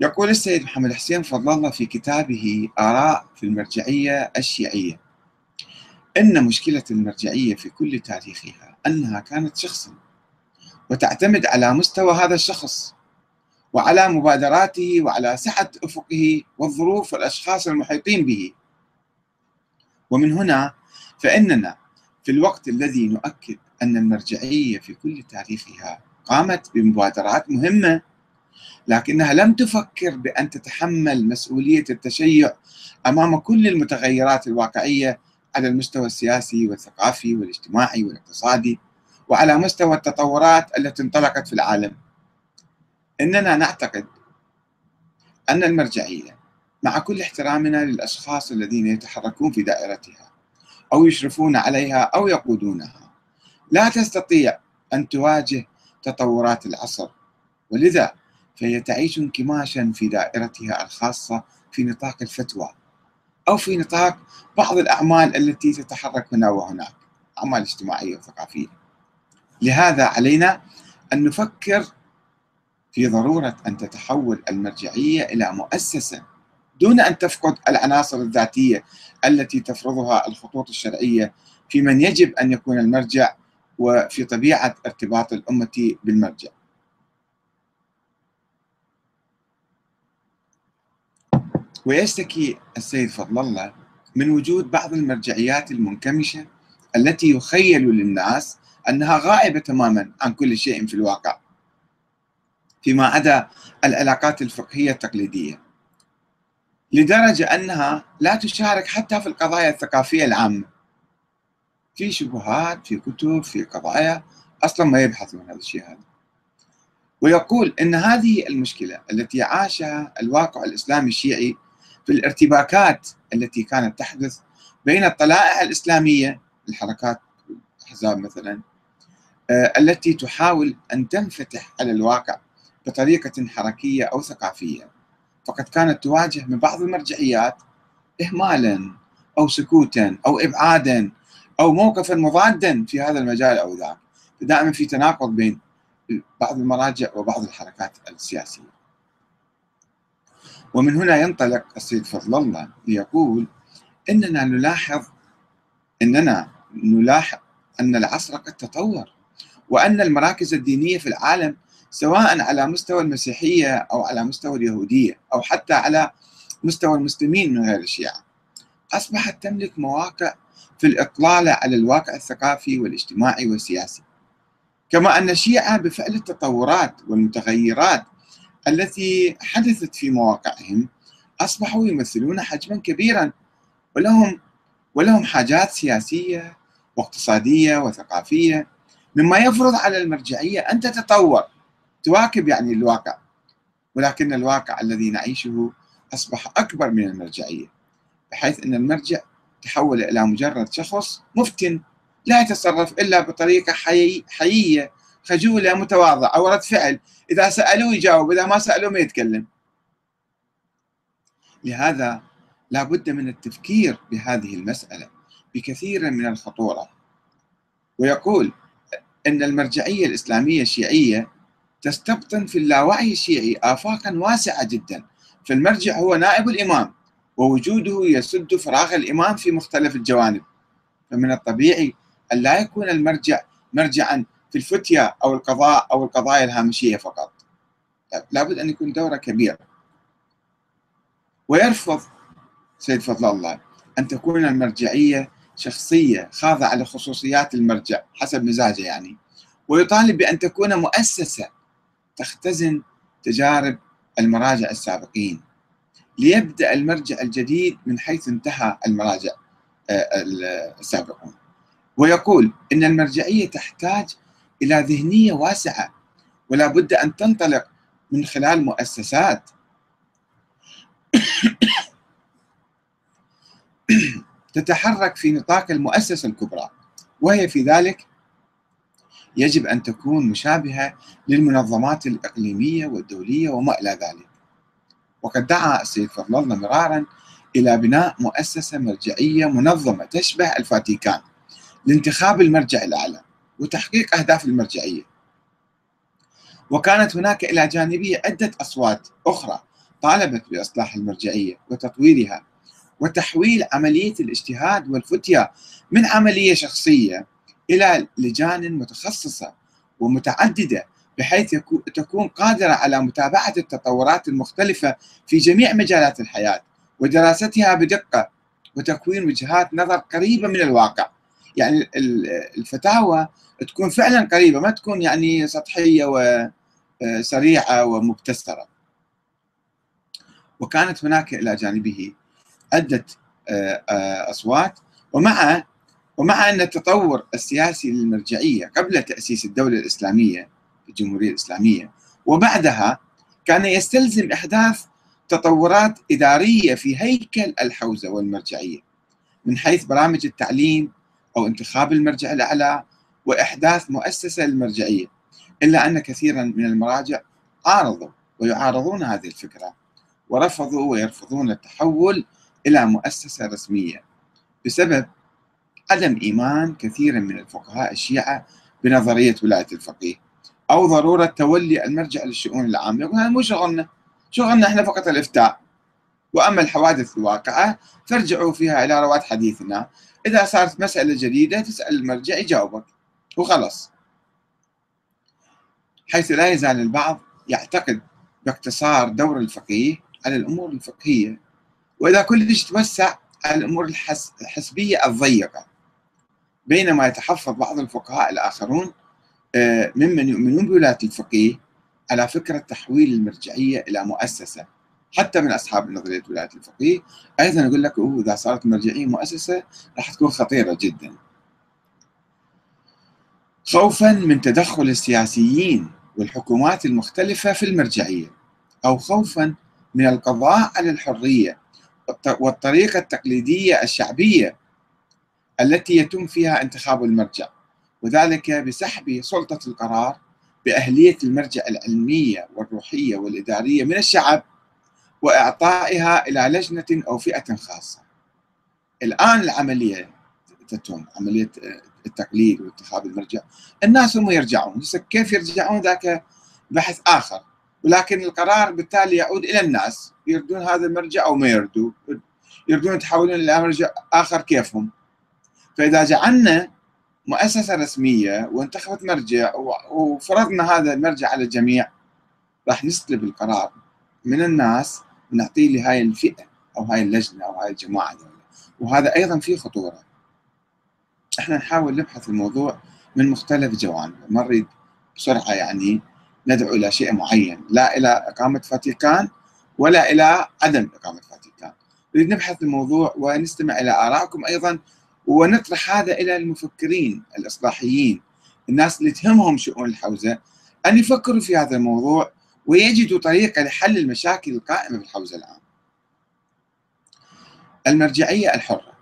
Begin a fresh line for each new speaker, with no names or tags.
يقول السيد محمد حسين فضل الله في كتابه آراء في المرجعية الشيعية. إن مشكلة المرجعية في كل تاريخها أنها كانت شخصا وتعتمد على مستوى هذا الشخص وعلى مبادراته وعلى سعة أفقه والظروف والأشخاص المحيطين به. ومن هنا فإننا في الوقت الذي نؤكد أن المرجعية في كل تاريخها قامت بمبادرات مهمة لكنها لم تفكر بأن تتحمل مسؤولية التشيع أمام كل المتغيرات الواقعية على المستوى السياسي والثقافي والاجتماعي والاقتصادي وعلى مستوى التطورات التي انطلقت في العالم. إننا نعتقد أن المرجعية مع كل احترامنا للأشخاص الذين يتحركون في دائرتها أو يشرفون عليها أو يقودونها لا تستطيع أن تواجه تطورات العصر. ولذا فهي تعيش انكماشا في دائرتها الخاصة في نطاق الفتوى أو في نطاق بعض الأعمال التي تتحرك هنا وهناك أعمال اجتماعية وثقافية لهذا علينا أن نفكر في ضرورة أن تتحول المرجعية إلى مؤسسة دون أن تفقد العناصر الذاتية التي تفرضها الخطوط الشرعية في من يجب أن يكون المرجع وفي طبيعة ارتباط الأمة بالمرجع. ويشتكي السيد فضل الله من وجود بعض المرجعيات المنكمشة التي يخيل للناس أنها غائبة تماما عن كل شيء في الواقع فيما عدا العلاقات الفقهية التقليدية. لدرجة أنها لا تشارك حتى في القضايا الثقافية العامة. في شبهات في كتب في قضايا أصلا ما يبحثون هذا الشيء هذا. ويقول إن هذه المشكلة التي عاشها الواقع الإسلامي الشيعي في الارتباكات التي كانت تحدث بين الطلائع الإسلامية الحركات الأحزاب مثلا آه، التي تحاول أن تنفتح على الواقع بطريقة حركية أو ثقافية. فقد كانت تواجه من بعض المرجعيات اهمالا أو سكوتا أو ابعادا أو موقفا مضادا في هذا المجال أو ذاك فدائما في تناقض بين بعض المراجع وبعض الحركات السياسية. ومن هنا ينطلق السيد فضل الله ليقول إننا نلاحظ إننا نلاحظ أن العصر قد تطور وأن المراكز الدينية في العالم سواء على مستوى المسيحية أو على مستوى اليهودية أو حتى على مستوى المسلمين من غير الشيعة. أصبحت تملك مواقع في الإطلالة على الواقع الثقافي والاجتماعي والسياسي. كما أن الشيعة بفعل التطورات والمتغيرات التي حدثت في مواقعهم أصبحوا يمثلون حجما كبيرا ولهم ولهم حاجات سياسية واقتصادية وثقافية مما يفرض على المرجعية أن تتطور تواكب يعني الواقع. ولكن الواقع الذي نعيشه أصبح أكبر من المرجعية بحيث أن المرجع تحول إلى مجرد شخص مفتن لا يتصرف إلا بطريقة حي... حيية خجوله متواضعه أو رد فعل. إذا سالوه يجاوب إذا ما سالوه ما يتكلم. لهذا لا بد من التفكير بهذه المسألة بكثير من الخطورة. ويقول إن المرجعية الإسلامية الشيعية تستبطن في اللاوعي الشيعي افاقا واسعة جدا. فالمرجع هو نائب الإمام ووجوده يسد فراغ الإمام في مختلف الجوانب. فمن الطبيعي أن لا يكون المرجع مرجعا في الفتية أو القضاء أو القضايا الهامشية فقط. لابد أن يكون دورة كبيرة. ويرفض سيد فضل الله أن تكون المرجعية شخصية خاضعة لخصوصيات المرجع حسب مزاجه يعني. ويطالب بأن تكون مؤسسة تختزن تجارب المراجع السابقين. ليبدأ المرجع الجديد من حيث انتهى المراجع آه، السابقون. ويقول إن المرجعية تحتاج إلى ذهنية واسعة ولا بد أن تنطلق من خلال مؤسسات. تتحرك في نطاق المؤسسة الكبرى وهي في ذلك يجب أن تكون مشابهة للمنظمات الإقليمية والدولية وما إلى ذلك. وقد دعا السيد فضل الله مرارا إلى بناء مؤسسة مرجعية منظمة تشبه الفاتيكان لانتخاب المرجع الأعلى. وتحقيق أهداف المرجعية. وكانت هناك إلى جانبه عده أصوات أخرى طالبت بإصلاح المرجعية وتطويرها وتحويل عملية الاجتهاد والفتية من عملية شخصية إلى لجان متخصصة ومتعددة بحيث تكون قادرة على متابعة التطورات المختلفة في جميع مجالات الحياة ودراستها بدقة وتكوين وجهات نظر قريبة من الواقع. يعني الفتاوى تكون فعلا قريبة ما تكون يعني سطحية وسريعة ومبتسرة وكانت هناك إلى جانبه عدة آه، آه، أصوات ومع ومع أن التطور السياسي للمرجعية قبل تأسيس الدولة الإسلامية الجمهورية الإسلامية وبعدها كان يستلزم إحداث تطورات إدارية في هيكل الحوزة والمرجعية من حيث برامج التعليم أو انتخاب المرجع الأعلى وإحداث مؤسسة للمرجعية إلا أن كثيرا من المراجع عارضوا ويعارضون هذه الفكرة ورفضوا ويرفضون التحول إلى مؤسسة رسمية بسبب عدم إيمان كثير من الفقهاء الشيعة بنظرية ولاية الفقيه أو ضرورة تولي المرجع للشؤون العامة. يقول هذا مو شغلنا شغلنا إحنا فقط الإفتاء. وأما الحوادث الواقعة فارجعوا فيها إلى رواد حديثنا. إذا صارت مسألة جديدة تسأل المرجع يجاوبك. وخلص حيث لا يزال البعض يعتقد باقتصار دور الفقيه على الأمور الفقهية. وإذا كلش توسع على الأمور الحسبية الضيقة. بينما يتحفظ بعض الفقهاء الآخرون آه، ممن يؤمنون بولاية الفقيه على فكرة تحويل المرجعية إلى مؤسسة. حتى من أصحاب نظرية ولاية الفقيه. أيضا يقول لك إذا صارت المرجعية مؤسسة راح تكون خطيرة جدا. خوفا من تدخل السياسيين والحكومات المختلفة في المرجعية أو خوفا من القضاء على الحرية والطريقة التقليدية الشعبية التي يتم فيها انتخاب المرجع وذلك بسحب سلطة القرار بأهلية المرجع العلمية والروحية والإدارية من الشعب. وإعطائها إلى لجنة أو فئة خاصة. الآن العملية تتم عملية التقليد وانتخاب المرجع. الناس هم يرجعون. كيف يرجعون؟ ذاك بحث آخر. ولكن القرار بالتالي يعود إلى الناس. يردون هذا المرجع أو ما يردوا يردون يتحولون إلى مرجع آخر كيفهم؟ فإذا جعلنا مؤسسة رسمية وانتخبت مرجع وفرضنا هذا المرجع على الجميع راح نسلب القرار من الناس ونعطيه لهاي الفئة أو هاي اللجنة أو هاي الجماعة دولة. وهذا أيضا فيه خطورة. إحنا نحاول نبحث الموضوع من مختلف جوانبه ما نريد بسرعة يعني ندعو إلى شيء معين. لا إلى إقامة فاتيكان ولا إلى عدم إقامة فاتيكان. نريد نبحث الموضوع ونستمع إلى آرائكم أيضا ونطرح هذا إلى المفكرين الإصلاحيين الناس اللي تهمهم شؤون الحوزة أن يفكروا في هذا الموضوع ويجدوا طريقة لحل المشاكل القائمة في الحوزة الآن المرجعية الحرة.